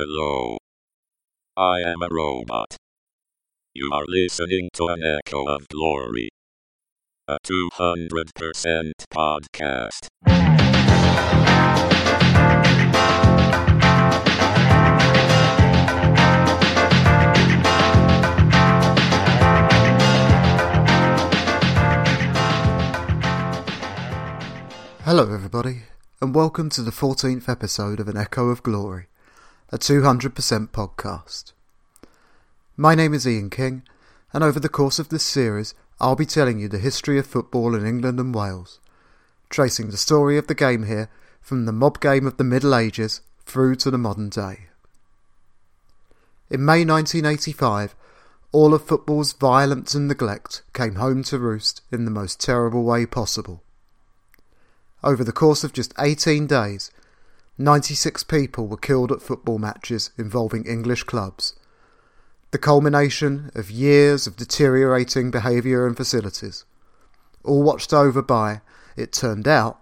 Hello. I am a robot. You are listening to an echo of glory. A 200% podcast. Hello, everybody, and welcome to the 14th episode of An Echo of Glory, a 200% podcast. My name is Ian King, and over the course of this series, I'll be telling you the history of football in England and Wales, tracing the story of the game here from the mob game of the Middle Ages through to the modern day. In May 1985, all of football's violence and neglect came home to roost in the most terrible way possible. Over the course of just 18 days, 96 people were killed at football matches involving English clubs. The culmination of years of deteriorating behaviour and facilities. All watched over by, it turned out,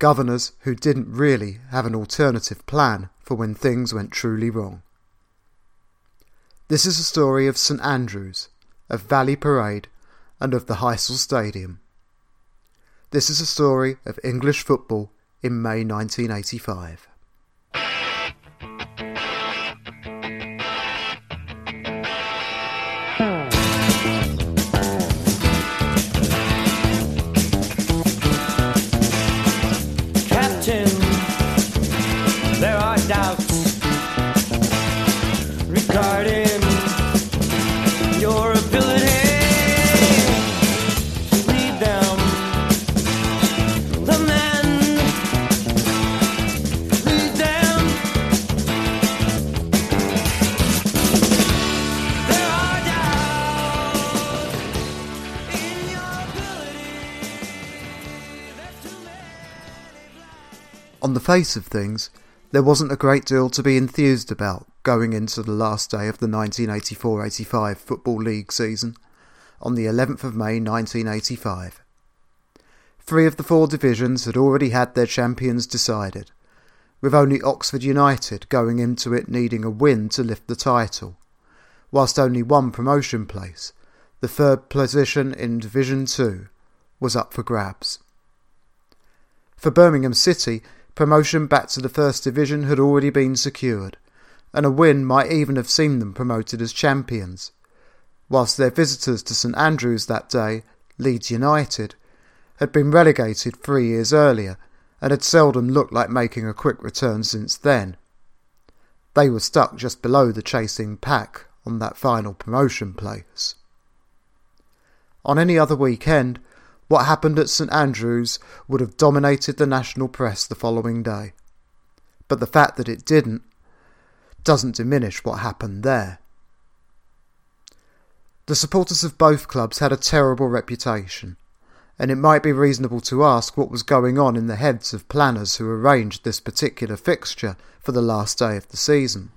governors who didn't really have an alternative plan for when things went truly wrong. This is a story of St Andrews, of Valley Parade, and of the Heysel Stadium. This is a story of English football in May 1985. Face of things, there wasn't a great deal to be enthused about going into the last day of the 1984-85 Football League season, on the 11th of May 1985. Three of the four divisions had already had their champions decided, with only Oxford United going into it needing a win to lift the title, whilst only one promotion place, the third position in Division 2, was up for grabs. For Birmingham City, promotion back to the First Division had already been secured, and a win might even have seen them promoted as champions, whilst their visitors to St Andrews that day, Leeds United, had been relegated three years earlier and had seldom looked like making a quick return since then. They were stuck just below the chasing pack on that final promotion place. On any other weekend, what happened at St Andrews would have dominated the national press the following day. But the fact that it didn't doesn't diminish what happened there. The supporters of both clubs had a terrible reputation, and it might be reasonable to ask what was going on in the heads of planners who arranged this particular fixture for the last day of the season.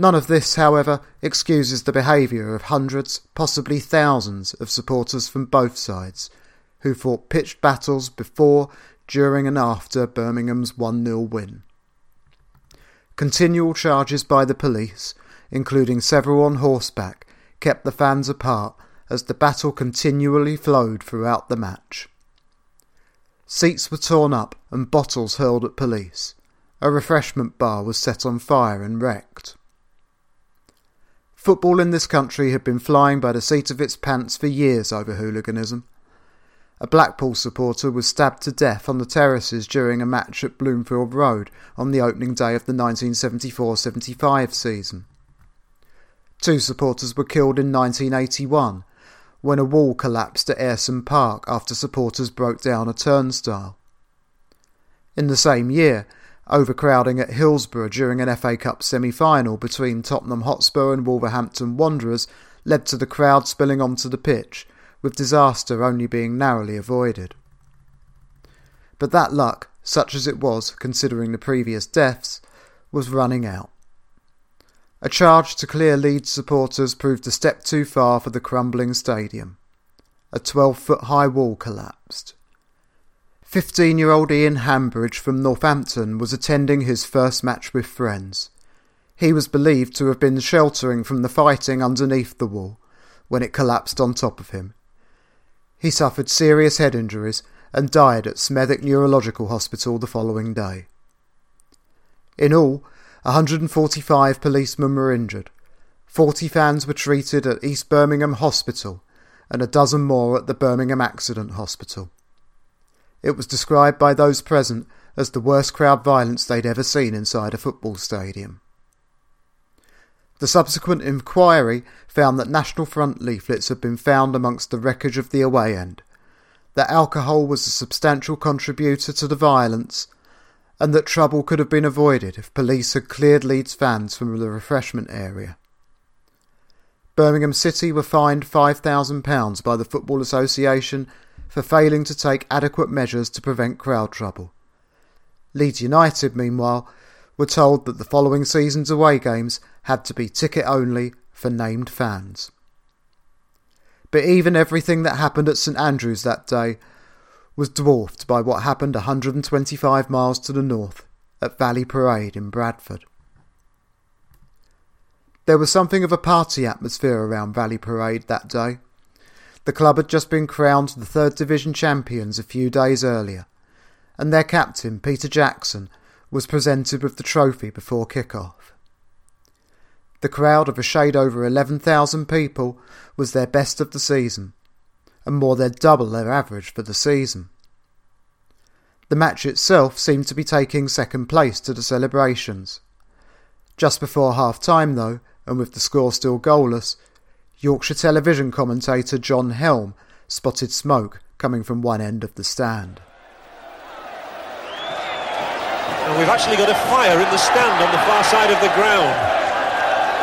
None of this, however, excuses the behaviour of hundreds, possibly thousands, of supporters from both sides, who fought pitched battles before, during, and after Birmingham's 1 0 win. Continual charges by the police, including several on horseback, kept the fans apart as the battle continually flowed throughout the match. Seats were torn up and bottles hurled at police. A refreshment bar was set on fire and wrecked. Football in this country had been flying by the seat of its pants for years over hooliganism. A Blackpool supporter was stabbed to death on the terraces during a match at Bloomfield Road on the opening day of the 1974 75 season. Two supporters were killed in 1981 when a wall collapsed at Ayresome Park after supporters broke down a turnstile. In the same year, overcrowding at Hillsborough during an FA Cup semi final between Tottenham Hotspur and Wolverhampton Wanderers led to the crowd spilling onto the pitch, with disaster only being narrowly avoided. But that luck, such as it was considering the previous deaths, was running out. A charge to clear Leeds supporters proved a step too far for the crumbling stadium. A 12 foot high wall collapsed. 15 year old Ian Hambridge from Northampton was attending his first match with friends. He was believed to have been sheltering from the fighting underneath the wall when it collapsed on top of him. He suffered serious head injuries and died at Smethwick Neurological Hospital the following day. In all, 145 policemen were injured. 40 fans were treated at East Birmingham Hospital and a dozen more at the Birmingham Accident Hospital. It was described by those present as the worst crowd violence they'd ever seen inside a football stadium. The subsequent inquiry found that National Front leaflets had been found amongst the wreckage of the away end, that alcohol was a substantial contributor to the violence, and that trouble could have been avoided if police had cleared Leeds fans from the refreshment area. Birmingham City were fined £5,000 by the Football Association for failing to take adequate measures to prevent crowd trouble. Leeds United, meanwhile, were told that the following season's away games had to be ticket only for named fans. But even everything that happened at St Andrews that day was dwarfed by what happened 125 miles to the north at Valley Parade in Bradford. There was something of a party atmosphere around Valley Parade that day. The club had just been crowned the third division champions a few days earlier, and their captain, Peter Jackson, was presented with the trophy before kick-off. The crowd of a shade over 11,000 people was their best of the season, and more than double their average for the season. The match itself seemed to be taking second place to the celebrations. Just before half time, though, and with the score still goalless, Yorkshire television commentator John Helm spotted smoke coming from one end of the stand. And we've actually got a fire in the stand on the far side of the ground.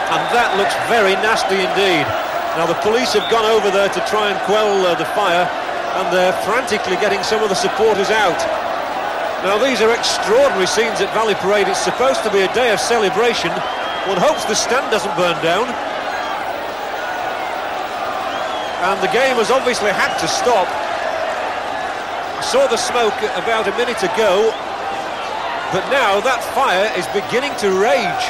And that looks very nasty indeed. Now the police have gone over there to try and quell uh, the fire and they're frantically getting some of the supporters out. Now these are extraordinary scenes at Valley Parade. It's supposed to be a day of celebration. One hopes the stand doesn't burn down. And the game has obviously had to stop. I saw the smoke about a minute ago but now that fire is beginning to rage.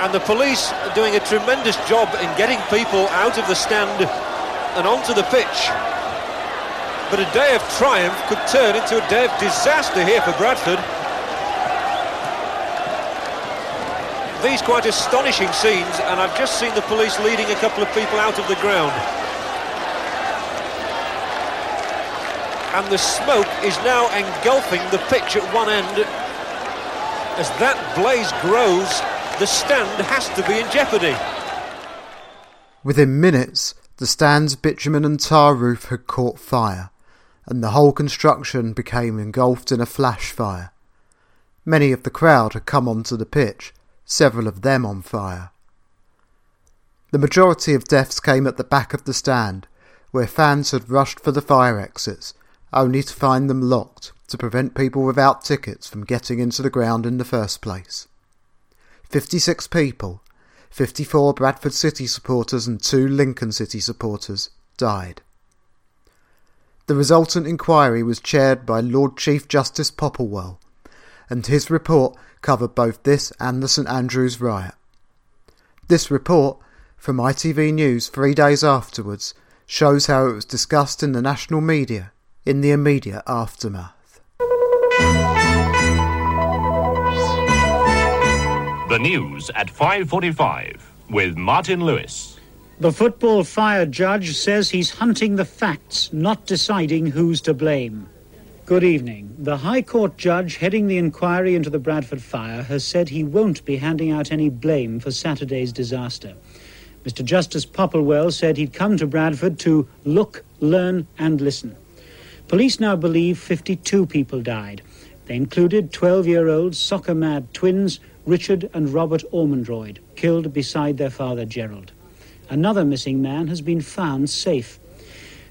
And the police are doing a tremendous job in getting people out of the stand and onto the pitch. But a day of triumph could turn into a day of disaster here for Bradford. These quite astonishing scenes, and I've just seen the police leading a couple of people out of the ground. and the smoke is now engulfing the pitch at one end. As that blaze grows, the stand has to be in jeopardy. Within minutes, the stand's bitumen and tar roof had caught fire, and the whole construction became engulfed in a flash fire. Many of the crowd had come onto the pitch, several of them on fire. The majority of deaths came at the back of the stand, where fans had rushed for the fire exits only to find them locked to prevent people without tickets from getting into the ground in the first place. 56 people, 54 Bradford City supporters and 2 Lincoln City supporters, died. The resultant inquiry was chaired by Lord Chief Justice Popplewell, and his report covered both this and the St Andrews riot. This report, from ITV News three days afterwards, shows how it was discussed in the national media in the immediate aftermath. The news at 5:45 with Martin Lewis. The football fire judge says he's hunting the facts, not deciding who's to blame. Good evening. The High Court judge heading the inquiry into the Bradford fire has said he won't be handing out any blame for Saturday's disaster. Mr. Justice Popplewell said he'd come to Bradford to look, learn, and listen. Police now believe 52 people died. They included 12 year old soccer mad twins Richard and Robert Ormondroyd, killed beside their father Gerald. Another missing man has been found safe.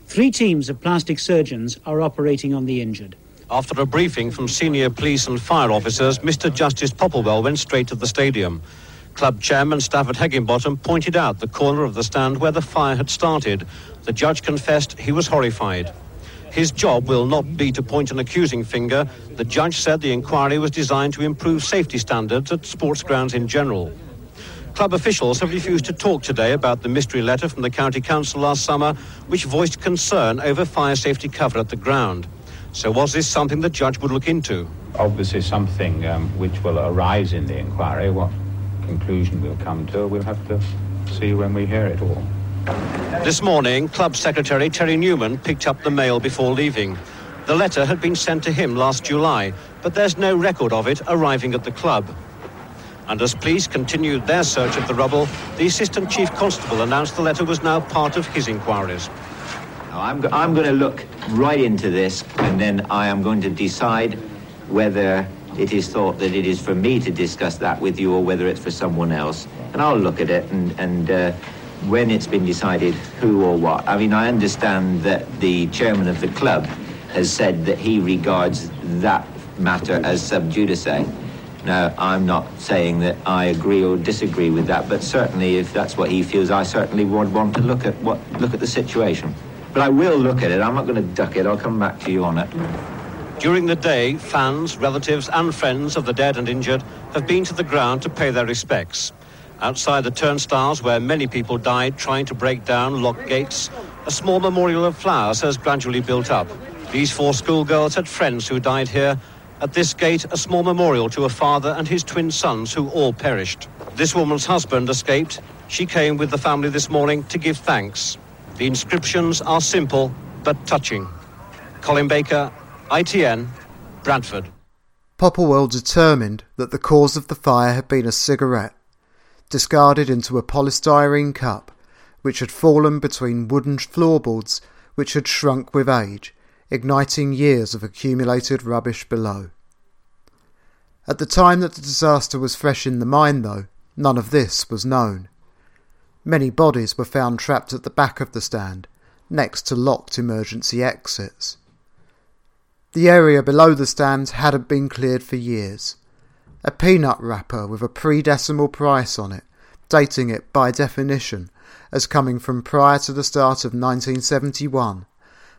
Three teams of plastic surgeons are operating on the injured. After a briefing from senior police and fire officers, Mr. Justice Popplewell went straight to the stadium. Club chairman Stafford Heginbotham pointed out the corner of the stand where the fire had started. The judge confessed he was horrified. His job will not be to point an accusing finger. The judge said the inquiry was designed to improve safety standards at sports grounds in general. Club officials have refused to talk today about the mystery letter from the County Council last summer, which voiced concern over fire safety cover at the ground. So, was this something the judge would look into? obviously something um, which will arise in the inquiry. What conclusion we'll come to, we'll have to see when we hear it all. This morning, Club Secretary Terry Newman picked up the mail before leaving. The letter had been sent to him last July, but there's no record of it arriving at the club. And as police continued their search of the rubble, the Assistant Chief Constable announced the letter was now part of his inquiries. Now, I'm, go- I'm going to look right into this and then I am going to decide whether it is thought that it is for me to discuss that with you or whether it's for someone else. And I'll look at it and, and uh, when it's been decided who or what. I mean, I understand that the chairman of the club has said that he regards that matter as sub judice. Now, I'm not saying that I agree or disagree with that, but certainly if that's what he feels, I certainly would want to look at what look at the situation. But I will look at it. I'm not going to duck it. I'll come back to you on it. During the day, fans, relatives, and friends of the dead and injured have been to the ground to pay their respects. Outside the turnstiles, where many people died trying to break down locked gates, a small memorial of flowers has gradually built up. These four schoolgirls had friends who died here. At this gate, a small memorial to a father and his twin sons who all perished. This woman's husband escaped. She came with the family this morning to give thanks. The inscriptions are simple but touching. Colin Baker, ITN, Bradford. Popplewell determined that the cause of the fire had been a cigarette, discarded into a polystyrene cup, which had fallen between wooden floorboards which had shrunk with age, igniting years of accumulated rubbish below. At the time that the disaster was fresh in the mind, though, none of this was known. Many bodies were found trapped at the back of the stand, next to locked emergency exits. The area below the stands hadn't been cleared for years. A peanut wrapper with a pre-decimal price on it, dating it by definition as coming from prior to the start of 1971,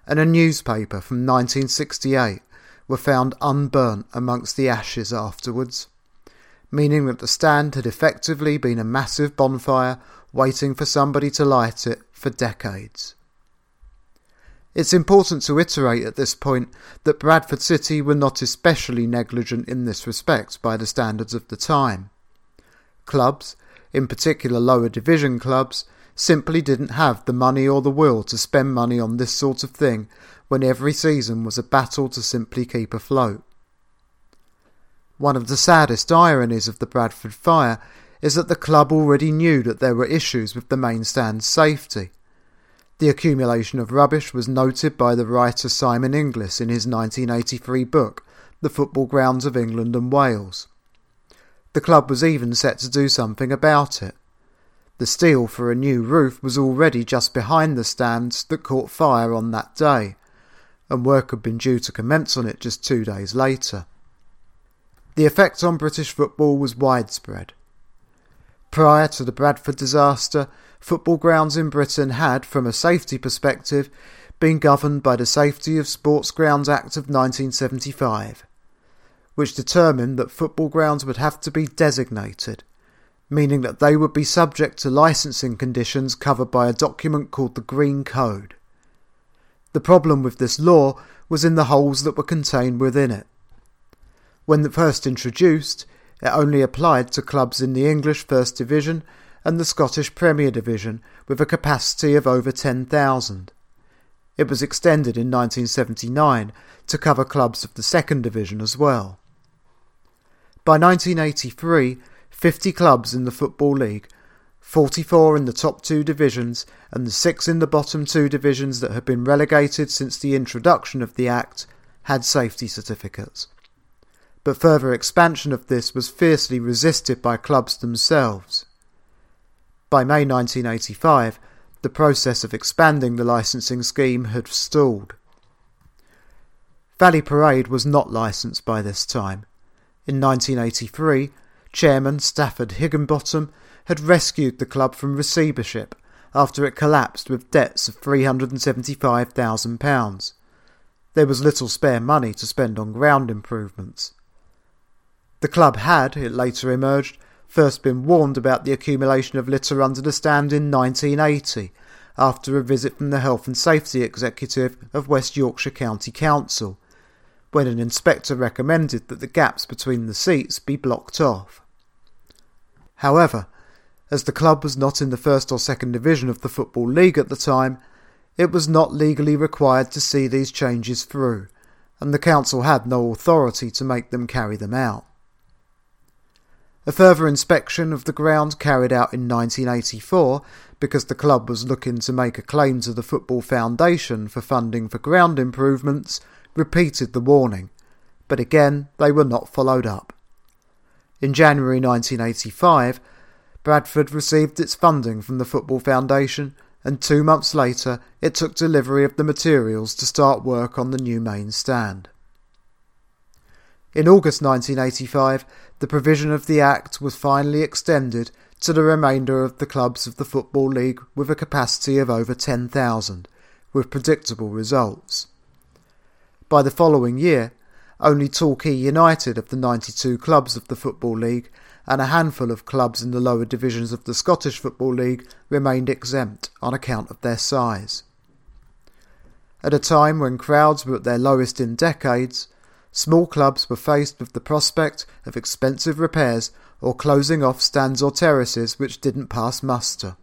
and a newspaper from 1968 were found unburnt amongst the ashes afterwards, meaning that the stand had effectively been a massive bonfire waiting for somebody to light it for decades. It's important to iterate at this point that Bradford City were not especially negligent in this respect by the standards of the time. Clubs, in particular lower division clubs, simply didn't have the money or the will to spend money on this sort of thing when every season was a battle to simply keep afloat. One of the saddest ironies of the Bradford fire is that the club already knew that there were issues with the main stand's safety. The accumulation of rubbish was noted by the writer Simon Inglis in his 1983 book, The Football Grounds of England and Wales. The club was even set to do something about it. The steel for a new roof was already just behind the stands that caught fire on that day, and work had been due to commence on it just two days later. The effect on British football was widespread. Prior to the Bradford disaster, football grounds in Britain had, from a safety perspective, been governed by the Safety of Sports Grounds Act of 1975, which determined that football grounds would have to be designated, meaning that they would be subject to licensing conditions covered by a document called the Green Code. The problem with this law was in the holes that were contained within it. When first introduced, it only applied to clubs in the English First Division and the Scottish Premier Division with a capacity of over 10,000. It was extended in 1979 to cover clubs of the Second Division as well. By 1983, 50 clubs in the Football League, 44 in the top two divisions, and the six in the bottom two divisions that had been relegated since the introduction of the Act, had safety certificates but further expansion of this was fiercely resisted by clubs themselves. By May 1985, the process of expanding the licensing scheme had stalled. Valley Parade was not licensed by this time. In 1983, chairman Stafford Heginbotham had rescued the club from receivership after it collapsed with debts of £375,000. there was little spare money to spend on ground improvements. The club had, it later emerged, first been warned about the accumulation of litter under the stand in 1980 after a visit from the Health and Safety Executive of West Yorkshire County Council, when an inspector recommended that the gaps between the seats be blocked off. However, as the club was not in the first or second division of the Football League at the time, it was not legally required to see these changes through, and the council had no authority to make them carry them out. A further inspection of the ground carried out in 1984 because the club was looking to make a claim to the Football Foundation for funding for ground improvements repeated the warning, but again they were not followed up. In January 1985, Bradford received its funding from the Football Foundation, and two months later it took delivery of the materials to start work on the new main stand. In August 1985, the provision of the Act was finally extended to the remainder of the clubs of the Football League with a capacity of over 10,000, with predictable results. By the following year, only Torquay United of the 92 clubs of the Football League and a handful of clubs in the lower divisions of the Scottish Football League remained exempt on account of their size. At a time when crowds were at their lowest in decades, small clubs were faced with the prospect of expensive repairs or closing off stands or terraces which didn't pass muster.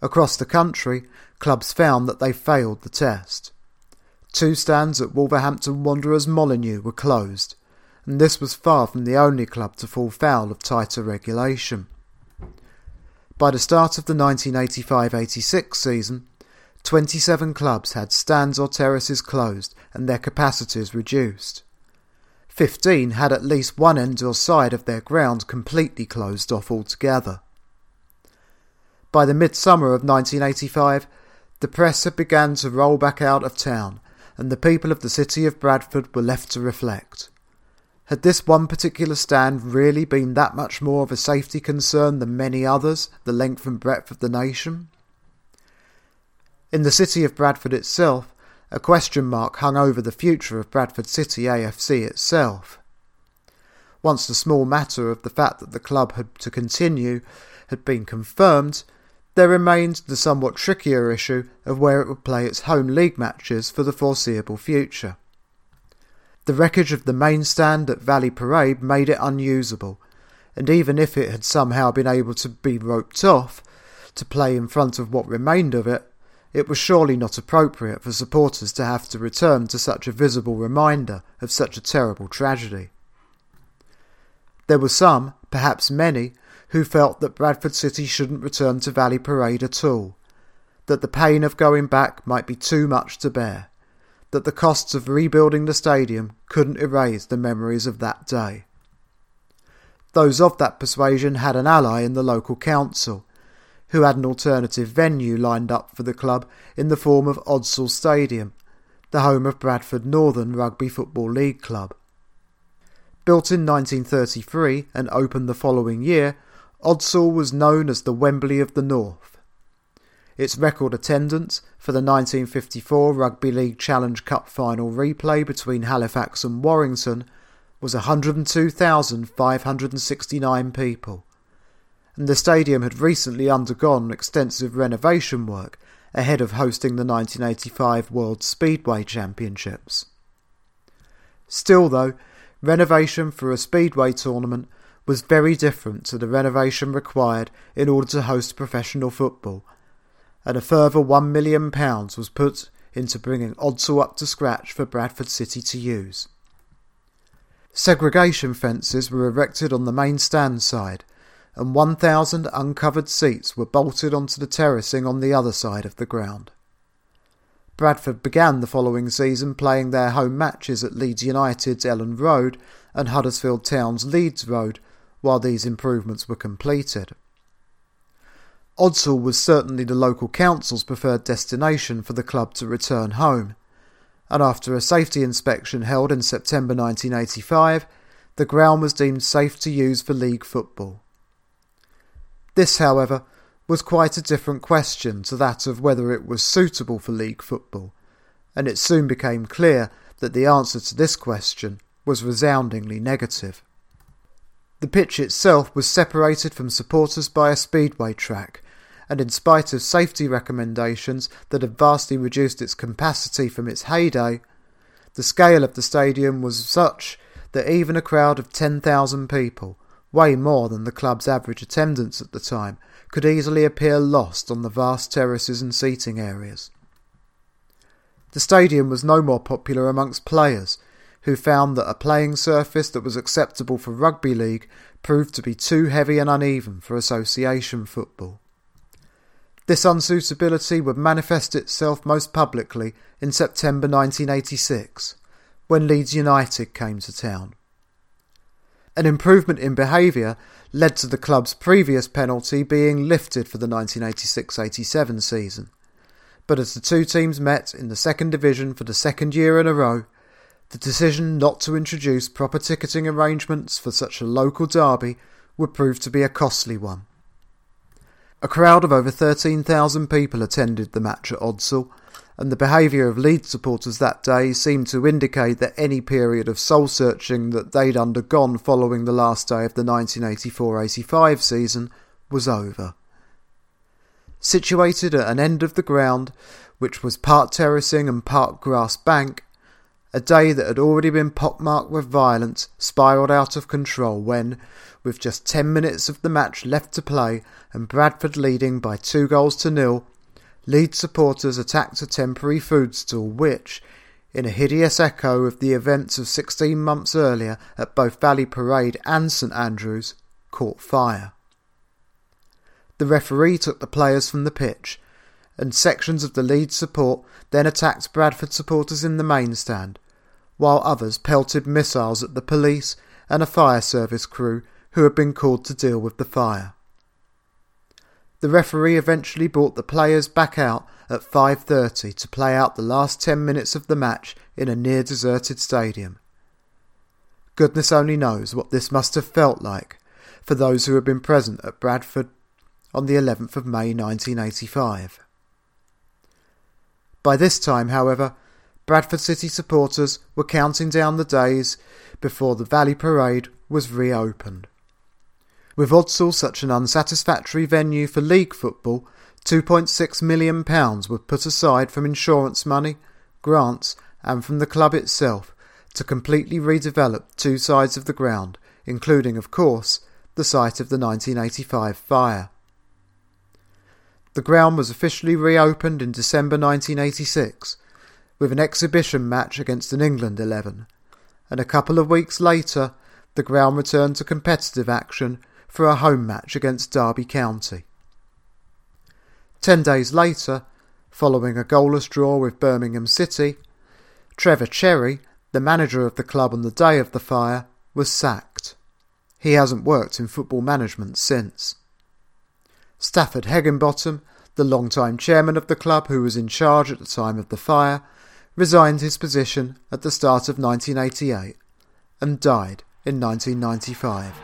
Across the country, clubs found that they failed the test. Two stands at Wolverhampton Wanderers Molineux were closed, and this was far from the only club to fall foul of tighter regulation. By the start of the 1985 86 season, 27 clubs had stands or terraces closed and their capacities reduced. 15 had at least one end or side of their ground completely closed off altogether. By the midsummer of 1985, the press had begun to roll back out of town, and the people of the city of Bradford were left to reflect. Had this one particular stand really been that much more of a safety concern than many others, the length and breadth of the nation? In the city of Bradford itself, a question mark hung over the future of Bradford City AFC itself. Once the small matter of the fact that the club had to continue had been confirmed, there remained the somewhat trickier issue of where it would play its home league matches for the foreseeable future. The wreckage of the main stand at Valley Parade made it unusable, and even if it had somehow been able to be roped off to play in front of what remained of it, it was surely not appropriate for supporters to have to return to such a visible reminder of such a terrible tragedy. There were some, perhaps many, who felt that Bradford City shouldn't return to Valley Parade at all, that the pain of going back might be too much to bear, that the costs of rebuilding the stadium couldn't erase the memories of that day. Those of that persuasion had an ally in the local council, who had an alternative venue lined up for the club in the form of Odsal Stadium, the home of Bradford Northern Rugby Football League Club. Built in 1933 and opened the following year, Odsal was known as the Wembley of the North. Its record attendance for the 1954 Rugby League Challenge Cup final replay between Halifax and Warrington was 102,569 people and the stadium had recently undergone extensive renovation work ahead of hosting the 1985 World Speedway Championships. Still, though, renovation for a speedway tournament was very different to the renovation required in order to host professional football, and a further £1 million was put into bringing Odsal up to scratch for Bradford City to use. Segregation fences were erected on the main stand side, and 1,000 uncovered seats were bolted onto the terracing on the other side of the ground. Bradford began the following season playing their home matches at Leeds United's Elland Road and Huddersfield Town's Leeds Road while these improvements were completed. Odsal was certainly the local council's preferred destination for the club to return home, and after a safety inspection held in September 1985, the ground was deemed safe to use for league football. This, however, was quite a different question to that of whether it was suitable for league football, and it soon became clear that the answer to this question was resoundingly negative. The pitch itself was separated from supporters by a speedway track, and in spite of safety recommendations that had vastly reduced its capacity from its heyday, the scale of the stadium was such that even a crowd of 10,000 people, way more than the club's average attendance at the time, could easily appear lost on the vast terraces and seating areas. The stadium was no more popular amongst players, who found that a playing surface that was acceptable for rugby league proved to be too heavy and uneven for association football. This unsuitability would manifest itself most publicly in September 1986, when Leeds United came to town. An improvement in behaviour led to the club's previous penalty being lifted for the 1986 87 season. But as the two teams met in the second division for the second year in a row, the decision not to introduce proper ticketing arrangements for such a local derby would prove to be a costly one. A crowd of over 13,000 people attended the match at Odsal, and the behaviour of Leeds supporters that day seemed to indicate that any period of soul searching that they'd undergone following the last day of the 1984 85 season was over. Situated at an end of the ground, which was part terracing and part grass bank, a day that had already been pockmarked with violence spiralled out of control when, with just ten minutes of the match left to play and Bradford leading by two goals to nil, Leeds supporters attacked a temporary food stall which, in a hideous echo of the events of 16 months earlier at both Valley Parade and St Andrews, caught fire. The referee took the players from the pitch, and sections of the Leeds support then attacked Bradford supporters in the main stand, while others pelted missiles at the police and a fire service crew who had been called to deal with the fire. The referee eventually brought the players back out at 5:30 to play out the last 10 minutes of the match in a near deserted stadium. Goodness only knows what this must have felt like for those who had been present at Bradford on the 11th of May 1985. By this time, however, Bradford City supporters were counting down the days before the Valley Parade was reopened. With Odsal such an unsatisfactory venue for league football, £2.6 million were put aside from insurance money, grants, and from the club itself to completely redevelop two sides of the ground, including, of course, the site of the 1985 fire. The ground was officially reopened in December 1986 with an exhibition match against an England 11, and a couple of weeks later the ground returned to competitive action for a home match against Derby County. Ten days later, following a goalless draw with Birmingham City, Trevor Cherry, the manager of the club on the day of the fire, was sacked. He hasn't worked in football management since. Stafford Heginbotham, the long-time chairman of the club who was in charge at the time of the fire, resigned his position at the start of 1988 and died in 1995.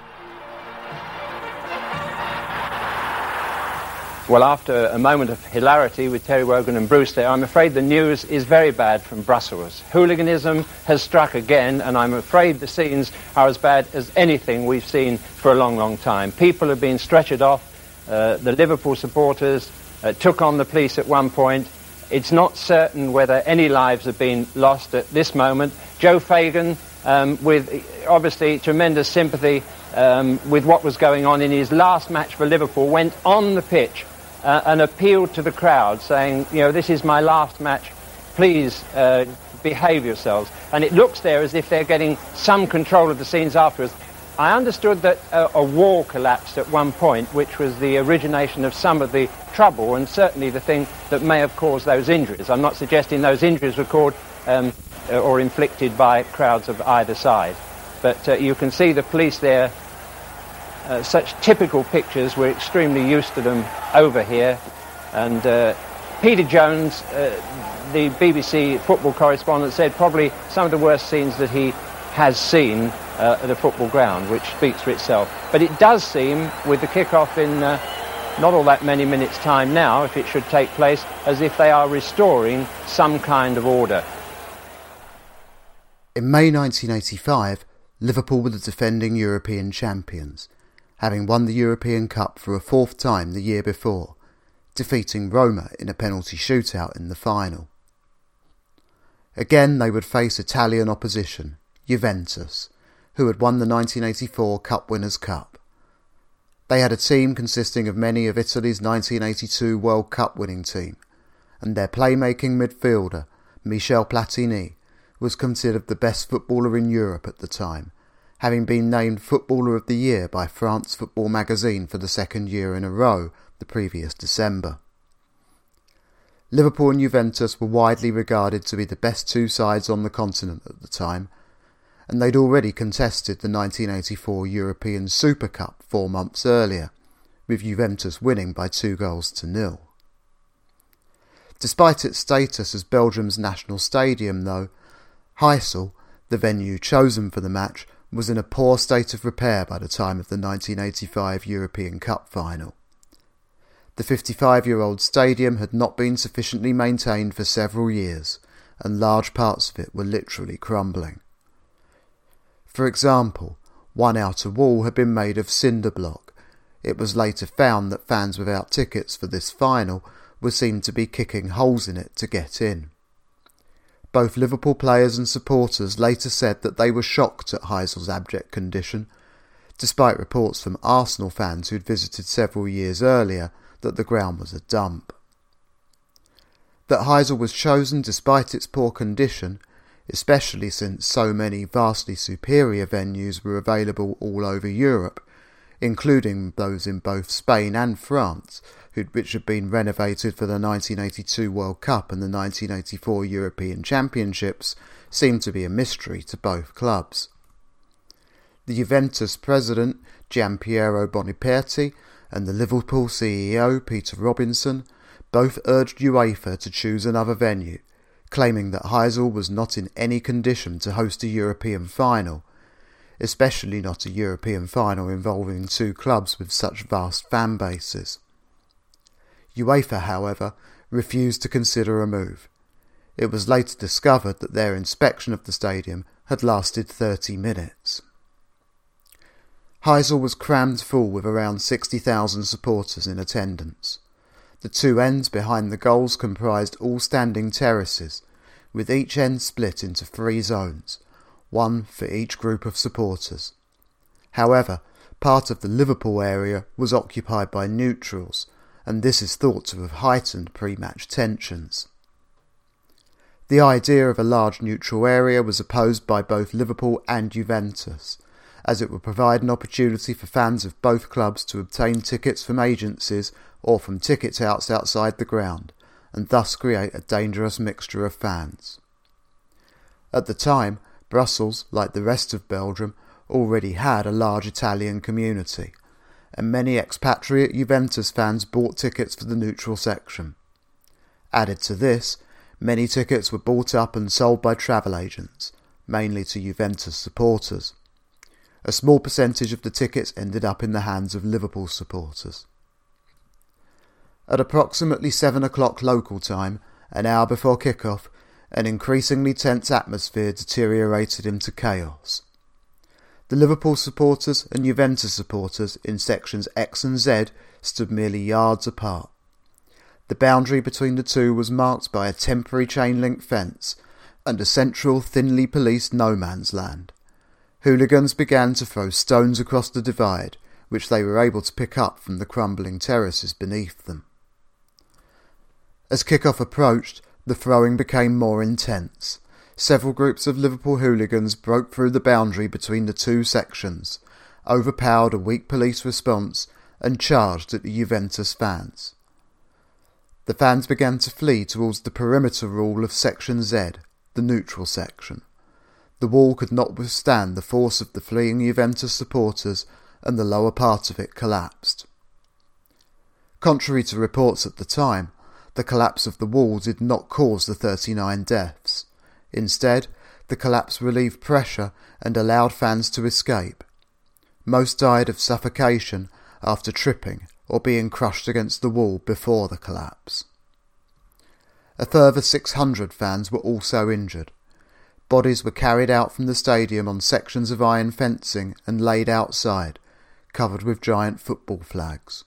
Well, after a moment of hilarity with Terry Wogan and Bruce there, I'm afraid the news is very bad from Brussels. Hooliganism has struck again, and I'm afraid the scenes are as bad as anything we've seen for a long, long time. People have been stretchered off. Uh, the Liverpool supporters uh, took on the police at one point. It's not certain whether any lives have been lost at this moment. Joe Fagan, um, with obviously tremendous sympathy um, with what was going on in his last match for Liverpool, went on the pitch uh, and appealed to the crowd, saying, you know, this is my last match. Please uh, behave yourselves. And it looks there as if they're getting some control of the scenes afterwards. I understood that uh, a wall collapsed at one point, which was the origination of some of the trouble and certainly the thing that may have caused those injuries. I'm not suggesting those injuries were caused um, or inflicted by crowds of either side. But uh, you can see the police there uh, such typical pictures. We're extremely used to them over here. And uh, Peter Jones, uh, the BBC football correspondent, said probably some of the worst scenes that he has seen uh, at a football ground, which speaks for itself. But it does seem, with the kick-off in uh, not all that many minutes' time now, if it should take place, as if they are restoring some kind of order. In May 1985, Liverpool were the defending European champions, having won the European Cup for a fourth time the year before, defeating Roma in a penalty shootout in the final. Again, they would face Italian opposition, Juventus, who had won the 1984 Cup Winners' Cup. They had a team consisting of many of Italy's 1982 World Cup winning team, and their playmaking midfielder, Michel Platini, was considered the best footballer in Europe at the time, having been named Footballer of the Year by France Football magazine for the second year in a row the previous December. Liverpool and Juventus were widely regarded to be the best two sides on the continent at the time, and they'd already contested the 1984 European Super Cup four months earlier, with Juventus winning by two goals to nil. Despite its status as Belgium's national stadium, though, Heysel, the venue chosen for the match, was in a poor state of repair by the time of the 1985 European Cup final. The 55 year old stadium had not been sufficiently maintained for several years, and large parts of it were literally crumbling. For example, one outer wall had been made of cinder block. It was later found that fans without tickets for this final were seen to be kicking holes in it to get in. Both Liverpool players and supporters later said that they were shocked at Heysel's abject condition, despite reports from Arsenal fans who'd visited several years earlier that the ground was a dump. That Heysel was chosen despite its poor condition, especially since so many vastly superior venues were available all over Europe, including those in both Spain and France, which had been renovated for the 1982 World Cup and the 1984 European Championships, seemed to be a mystery to both clubs. The Juventus president, Giampiero Boniperti, and the Liverpool CEO, Peter Robinson, both urged UEFA to choose another venue, claiming that Heysel was not in any condition to host a European final, especially not a European final involving two clubs with such vast fan bases. UEFA, however, refused to consider a move. It was later discovered that their inspection of the stadium had lasted 30 minutes. Heysel was crammed full with around 60,000 supporters in attendance. The two ends behind the goals comprised all standing terraces, with each end split into three zones, one for each group of supporters. However, part of the Liverpool area was occupied by neutrals, and this is thought to have heightened pre-match tensions. The idea of a large neutral area was opposed by both Liverpool and Juventus, as it would provide an opportunity for fans of both clubs to obtain tickets from agencies or from ticket outs outside the ground, and thus create a dangerous mixture of fans. At the time, Brussels, like the rest of Belgium, already had a large Italian community, and many expatriate Juventus fans bought tickets for the neutral section. Added to this, many tickets were bought up and sold by travel agents, mainly to Juventus supporters. A small percentage of the tickets ended up in the hands of Liverpool supporters. At approximately 7 o'clock local time, an hour before kick-off, an increasingly tense atmosphere deteriorated into chaos. The Liverpool supporters and Juventus supporters in sections X and Z stood merely yards apart. The boundary between the two was marked by a temporary chain link fence and a central, thinly policed no man's land. Hooligans began to throw stones across the divide, which they were able to pick up from the crumbling terraces beneath them. As kick-off approached, the throwing became more intense. Several groups of Liverpool hooligans broke through the boundary between the two sections, overpowered a weak police response, and charged at the Juventus fans. The fans began to flee towards the perimeter wall of Section Z, the neutral section. The wall could not withstand the force of the fleeing Juventus supporters, and the lower part of it collapsed. Contrary to reports at the time, the collapse of the wall did not cause the 39 deaths. Instead, the collapse relieved pressure and allowed fans to escape. Most died of suffocation after tripping, or being crushed against the wall before the collapse. A further 600 fans were also injured. Bodies were carried out from the stadium on sections of iron fencing and laid outside, covered with giant football flags.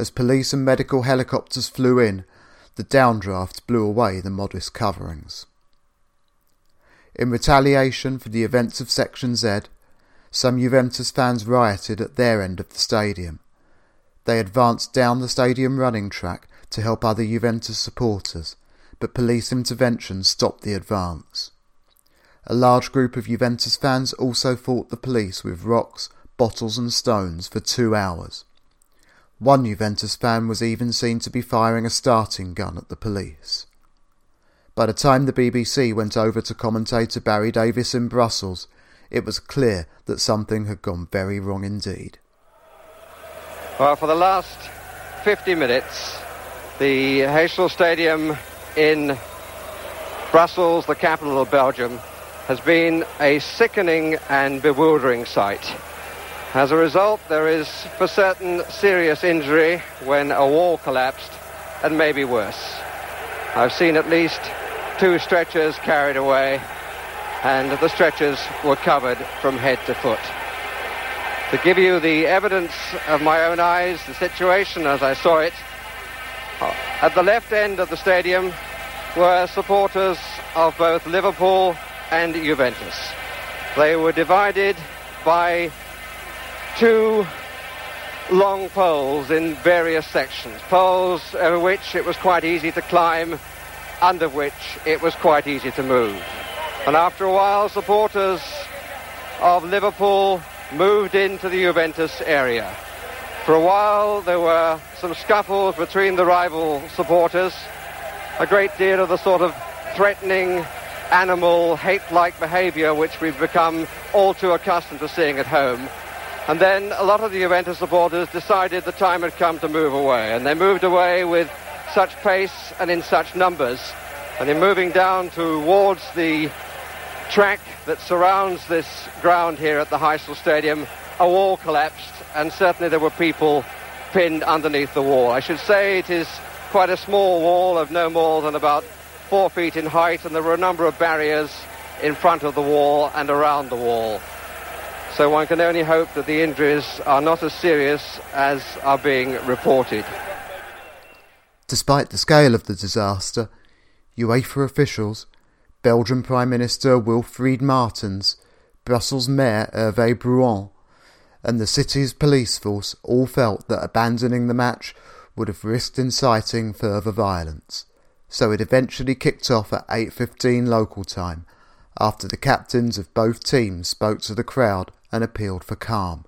As police and medical helicopters flew in, the downdraft blew away the modest coverings. In retaliation for the events of Section Z, some Juventus fans rioted at their end of the stadium. They advanced down the stadium running track to help other Juventus supporters, but police intervention stopped the advance. A large group of Juventus fans also fought the police with rocks, bottles, and stones for two hours. One Juventus fan was even seen to be firing a starting gun at the police. By the time the BBC went over to commentator Barry Davies in Brussels, it was clear that something had gone very wrong indeed. Well, for the last 50 minutes, the Heysel Stadium in Brussels, the capital of Belgium, has been a sickening and bewildering sight. As a result, there is for certain serious injury when a wall collapsed and maybe worse. I've seen at least two stretchers carried away and the stretchers were covered from head to foot. To give you the evidence of my own eyes, the situation as I saw it, uh, at the left end of the stadium were supporters of both Liverpool and Juventus. They were divided by two long poles in various sections, poles over which it was quite easy to climb, under which it was quite easy to move. And after a while, supporters of Liverpool moved into the Juventus area. For a while, there were some scuffles between the rival supporters, a great deal of the sort of threatening, animal, hate-like behaviour which we've become all too accustomed to seeing at home. And then a lot of the Juventus supporters decided the time had come to move away, and they moved away with such pace and in such numbers. And in moving down towards the track that surrounds this ground here at the Heysel Stadium, a wall collapsed, and certainly there were people pinned underneath the wall. I should say it is quite a small wall of no more than about four feet in height, and there were a number of barriers in front of the wall and around the wall. So one can only hope that the injuries are not as serious as are being reported. Despite the scale of the disaster, UEFA officials, Belgian Prime Minister Wilfried Martens, Brussels Mayor Hervé Brouhon, and the city's police force all felt that abandoning the match would have risked inciting further violence. So it eventually kicked off at 8.15 local time, after the captains of both teams spoke to the crowd and appealed for calm.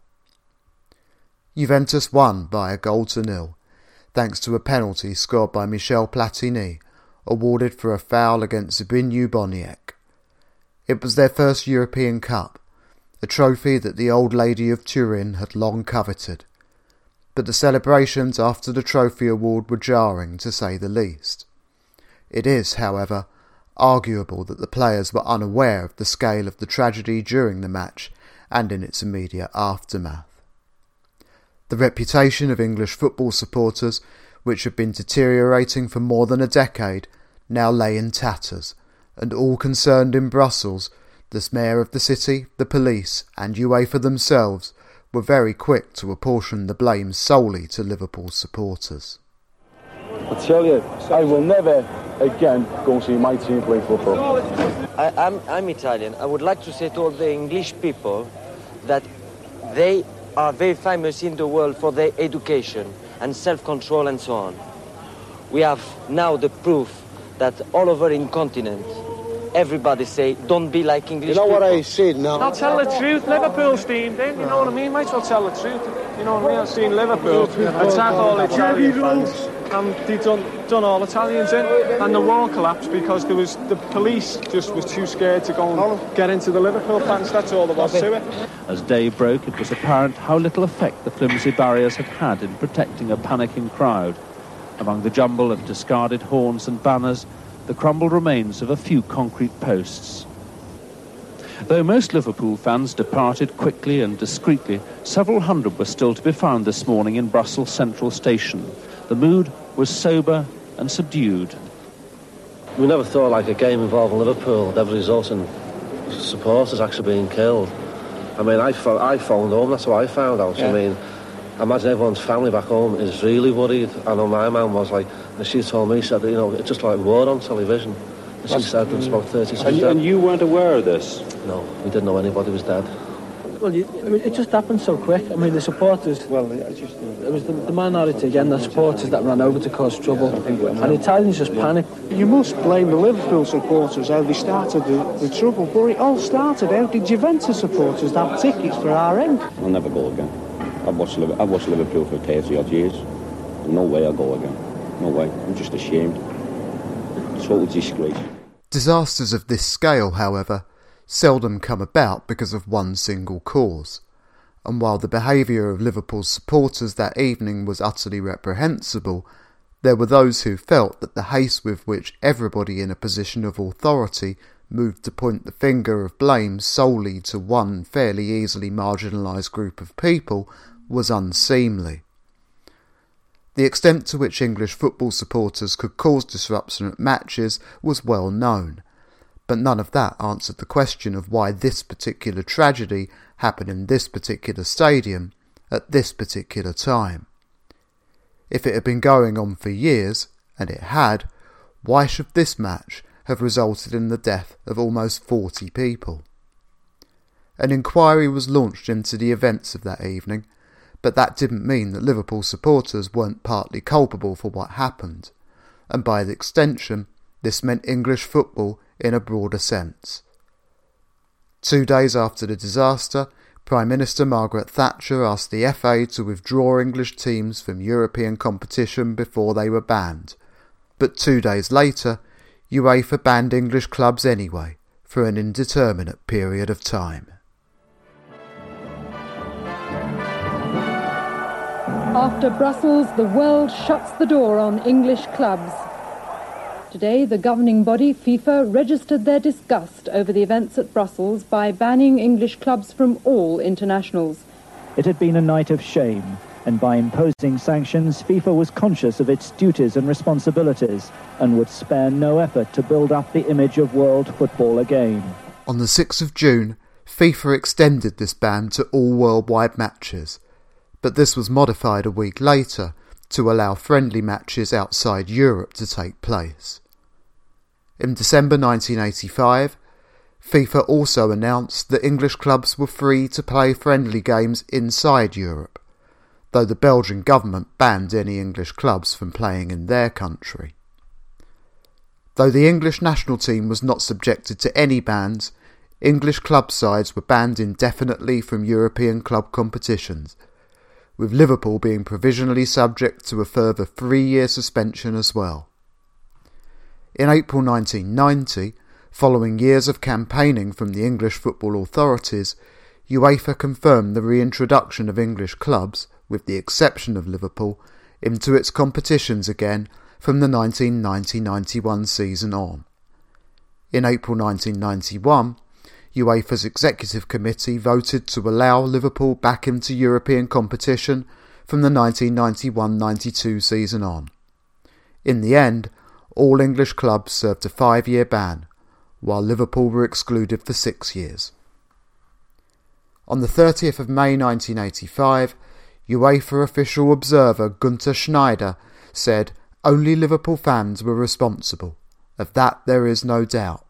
Juventus won by a goal to nil, thanks to a penalty scored by Michel Platini, awarded for a foul against Zbigniew Boniek. It was their first European Cup, a trophy that the old lady of Turin had long coveted. But the celebrations after the trophy award were jarring, to say the least. It is, however, arguable that the players were unaware of the scale of the tragedy during the match and in its immediate aftermath. The reputation of English football supporters, which had been deteriorating for more than a decade, now lay in tatters, and all concerned in Brussels, the mayor of the city, the police, and UEFA themselves, were very quick to apportion the blame solely to Liverpool supporters. I tell you, I will never again go and see my team play football. I, I'm, I'm Italian. I would like to say to all the English people that they are very famous in the world for their education and self-control and so on. We have now the proof that all over in continent, everybody say, don't be like English You know what. I said now? I'll tell the truth. Liverpool's team, then you know what I mean. Might as well tell the truth. You know what I mean. I've seen Liverpool attack all Italian fans, and they done done all Italians in, and the wall collapsed because there was the police just was too scared to go and get into the Liverpool fans. That's all there was to it. As day broke, it was apparent how little effect the flimsy barriers had had in protecting a panicking crowd. Among the jumble of discarded horns and banners, the crumbled remains of a few concrete posts. Though most Liverpool fans departed quickly and discreetly, several hundred were still to be found this morning in Brussels Central Station. The mood was sober and subdued. We never thought like a game involving Liverpool would ever result in supporters actually being killed. I mean, I, pho- I phoned home, that's what I found out. Yeah. I mean, I imagine everyone's family back home is really worried. I know my mum was like, and she told me, she said, you know, it's just like war on television. And she That's- said there's about 30 And, and you weren't aware of this? No, we didn't know anybody was dead. Well, you, I mean, it just happened so quick. I mean, the supporters. Well, it, just, uh, it was the, the minority again, the supporters that ran over to cause trouble, and the Italians just panicked. You must blame the Liverpool supporters how they started the, the trouble, but it all started how did Juventus supporters have tickets for our end. I'll never go again. I've watched, I've watched Liverpool for 30 odd years. No way I'll go again. No way. I'm just ashamed. Total disgrace. Disasters of this scale, however, seldom come about because of one single cause, and while the behaviour of Liverpool's supporters that evening was utterly reprehensible, there were those who felt that the haste with which everybody in a position of authority moved to point the finger of blame solely to one fairly easily marginalised group of people was unseemly. The extent to which English football supporters could cause disruption at matches was well known, but none of that answered the question of why this particular tragedy happened in this particular stadium at this particular time. If it had been going on for years, and it had, why should this match have resulted in the death of almost 40 people? An inquiry was launched into the events of that evening, but that didn't mean that Liverpool supporters weren't partly culpable for what happened, and by extension, this meant English football in a broader sense. Two days after the disaster, Prime Minister Margaret Thatcher asked the FA to withdraw English teams from European competition before they were banned, but two days later, UEFA banned English clubs anyway, for an indeterminate period of time. After Brussels, the world shuts the door on English clubs. Today, the governing body, FIFA, registered their disgust over the events at Brussels by banning English clubs from all internationals. It had been a night of shame, and by imposing sanctions, FIFA was conscious of its duties and responsibilities and would spare no effort to build up the image of world football again. On the 6th of June, FIFA extended this ban to all worldwide matches, but this was modified a week later to allow friendly matches outside Europe to take place. In December 1985, FIFA also announced that English clubs were free to play friendly games inside Europe, though the Belgian government banned any English clubs from playing in their country. Though the English national team was not subjected to any bans, English club sides were banned indefinitely from European club competitions, with Liverpool being provisionally subject to a further three year suspension as well. In April 1990, following years of campaigning from the English football authorities, UEFA confirmed the reintroduction of English clubs, with the exception of Liverpool, into its competitions again from the 1990-91 season on. In April 1991, UEFA's executive committee voted to allow Liverpool back into European competition from the 1991-92 season on. In the end, all English clubs served a five-year ban, while Liverpool were excluded for six years. On the 30th of May 1985, UEFA official observer Gunter Schneider said only Liverpool fans were responsible. Of that there is no doubt.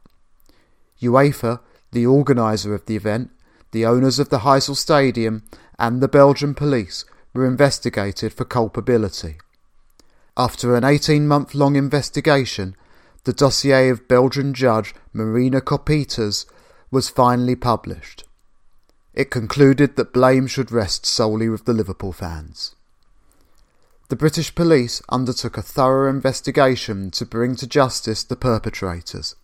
UEFA, the organiser of the event, the owners of the Heysel Stadium, and the Belgian police were investigated for culpability. After an 18 month long investigation, the dossier of Belgian judge Marina Coppieters was finally published. It concluded that blame should rest solely with the Liverpool fans. The British police undertook a thorough investigation to bring to justice the perpetrators.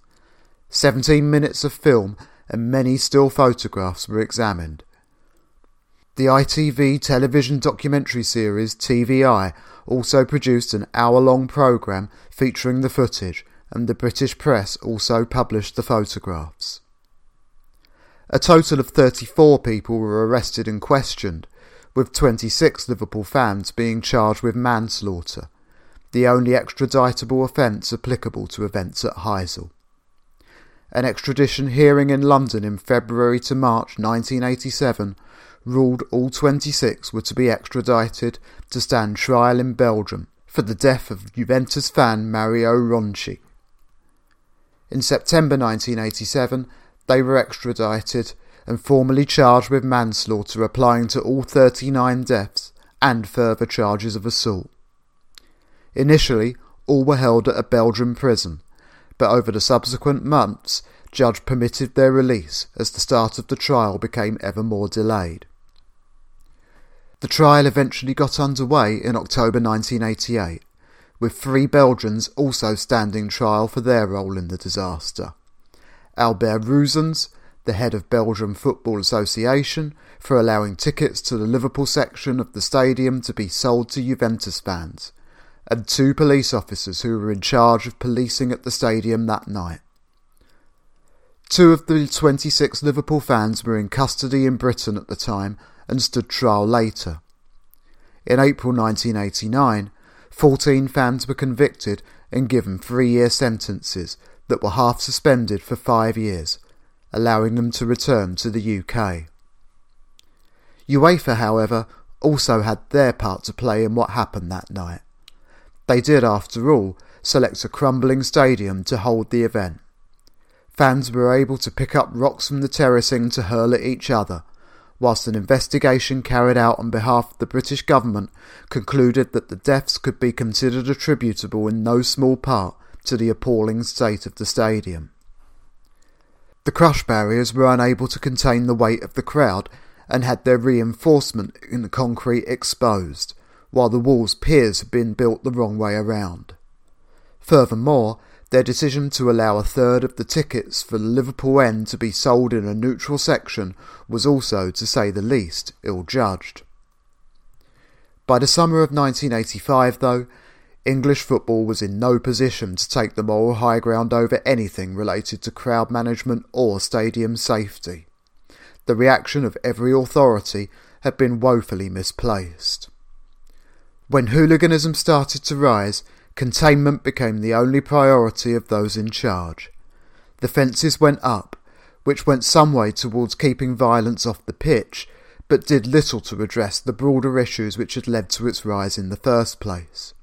17 minutes of film and many still photographs were examined. The ITV television documentary series TV Eye also produced an hour long programme featuring the footage, and the British press also published the photographs. A total of 34 people were arrested and questioned, with 26 Liverpool fans being charged with manslaughter, the only extraditable offence applicable to events at Heysel. An extradition hearing in London in February to March 1987 ruled all 26 were to be extradited to stand trial in Belgium for the death of Juventus fan Mario Ronchi. In September 1987, they were extradited and formally charged with manslaughter applying to all 39 deaths and further charges of assault. Initially, all were held at a Belgian prison, but over the subsequent months, judge permitted their release as the start of the trial became ever more delayed. The trial eventually got underway in October 1988, with three Belgians also standing trial for their role in the disaster. Albert Roosens, the head of Belgium Football Association, for allowing tickets to the Liverpool section of the stadium to be sold to Juventus fans, and two police officers who were in charge of policing at the stadium that night. Two of the 26 Liverpool fans were in custody in Britain at the time and stood trial later. In April 1989, 14 fans were convicted and given three year sentences that were half suspended for five years, allowing them to return to the UK. UEFA, however, also had their part to play in what happened that night. They did, after all, select a crumbling stadium to hold the event. Fans were able to pick up rocks from the terracing to hurl at each other, whilst an investigation carried out on behalf of the British government concluded that the deaths could be considered attributable in no small part to the appalling state of the stadium. The crush barriers were unable to contain the weight of the crowd and had their reinforcement in the concrete exposed, while the wall's piers had been built the wrong way around. Furthermore, their decision to allow a third of the tickets for the Liverpool end to be sold in a neutral section was also, to say the least, ill judged. By the summer of 1985, though, English football was in no position to take the moral high ground over anything related to crowd management or stadium safety. The reaction of every authority had been woefully misplaced. When hooliganism started to rise, containment became the only priority of those in charge. The fences went up, which went some way towards keeping violence off the pitch, but did little to address the broader issues which had led to its rise in the first place.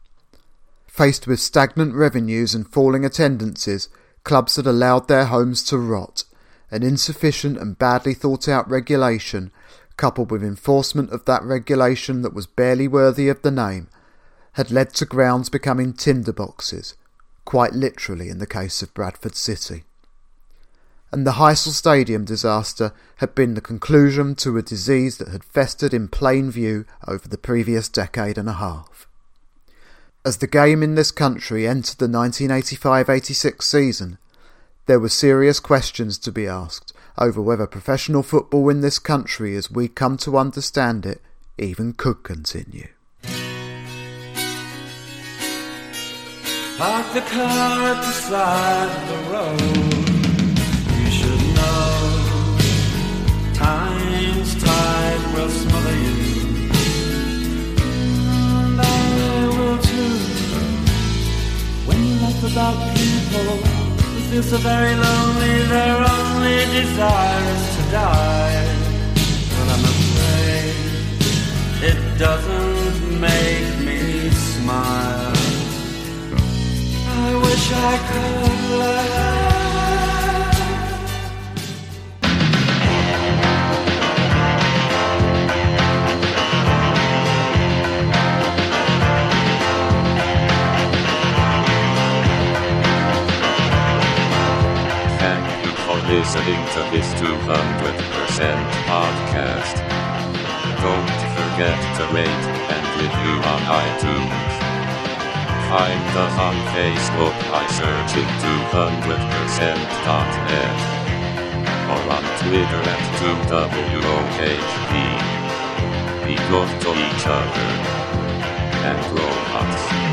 Faced with stagnant revenues and falling attendances, clubs had allowed their homes to rot, and insufficient and badly thought out regulation, coupled with enforcement of that regulation that was barely worthy of the name, had led to grounds becoming tinderboxes, quite literally in the case of Bradford City. And the Heysel Stadium disaster had been the conclusion to a disease that had festered in plain view over the previous decade and a half. As the game in this country entered the 1985-86 season, there were serious questions to be asked over whether professional football in this country as we come to understand it even could continue. Park the car at the side of the road. You should know time's tide will smother you. And I will too. When you laugh about people feel so very lonely, their only desire is to die. But I'm afraid it doesn't make me smile. I wish I could laugh. Listening to this 200% podcast. Don't forget to rate and review on iTunes. Find us on Facebook by searching 200%.net or on Twitter at 2WOHP. Be good to each other and robots.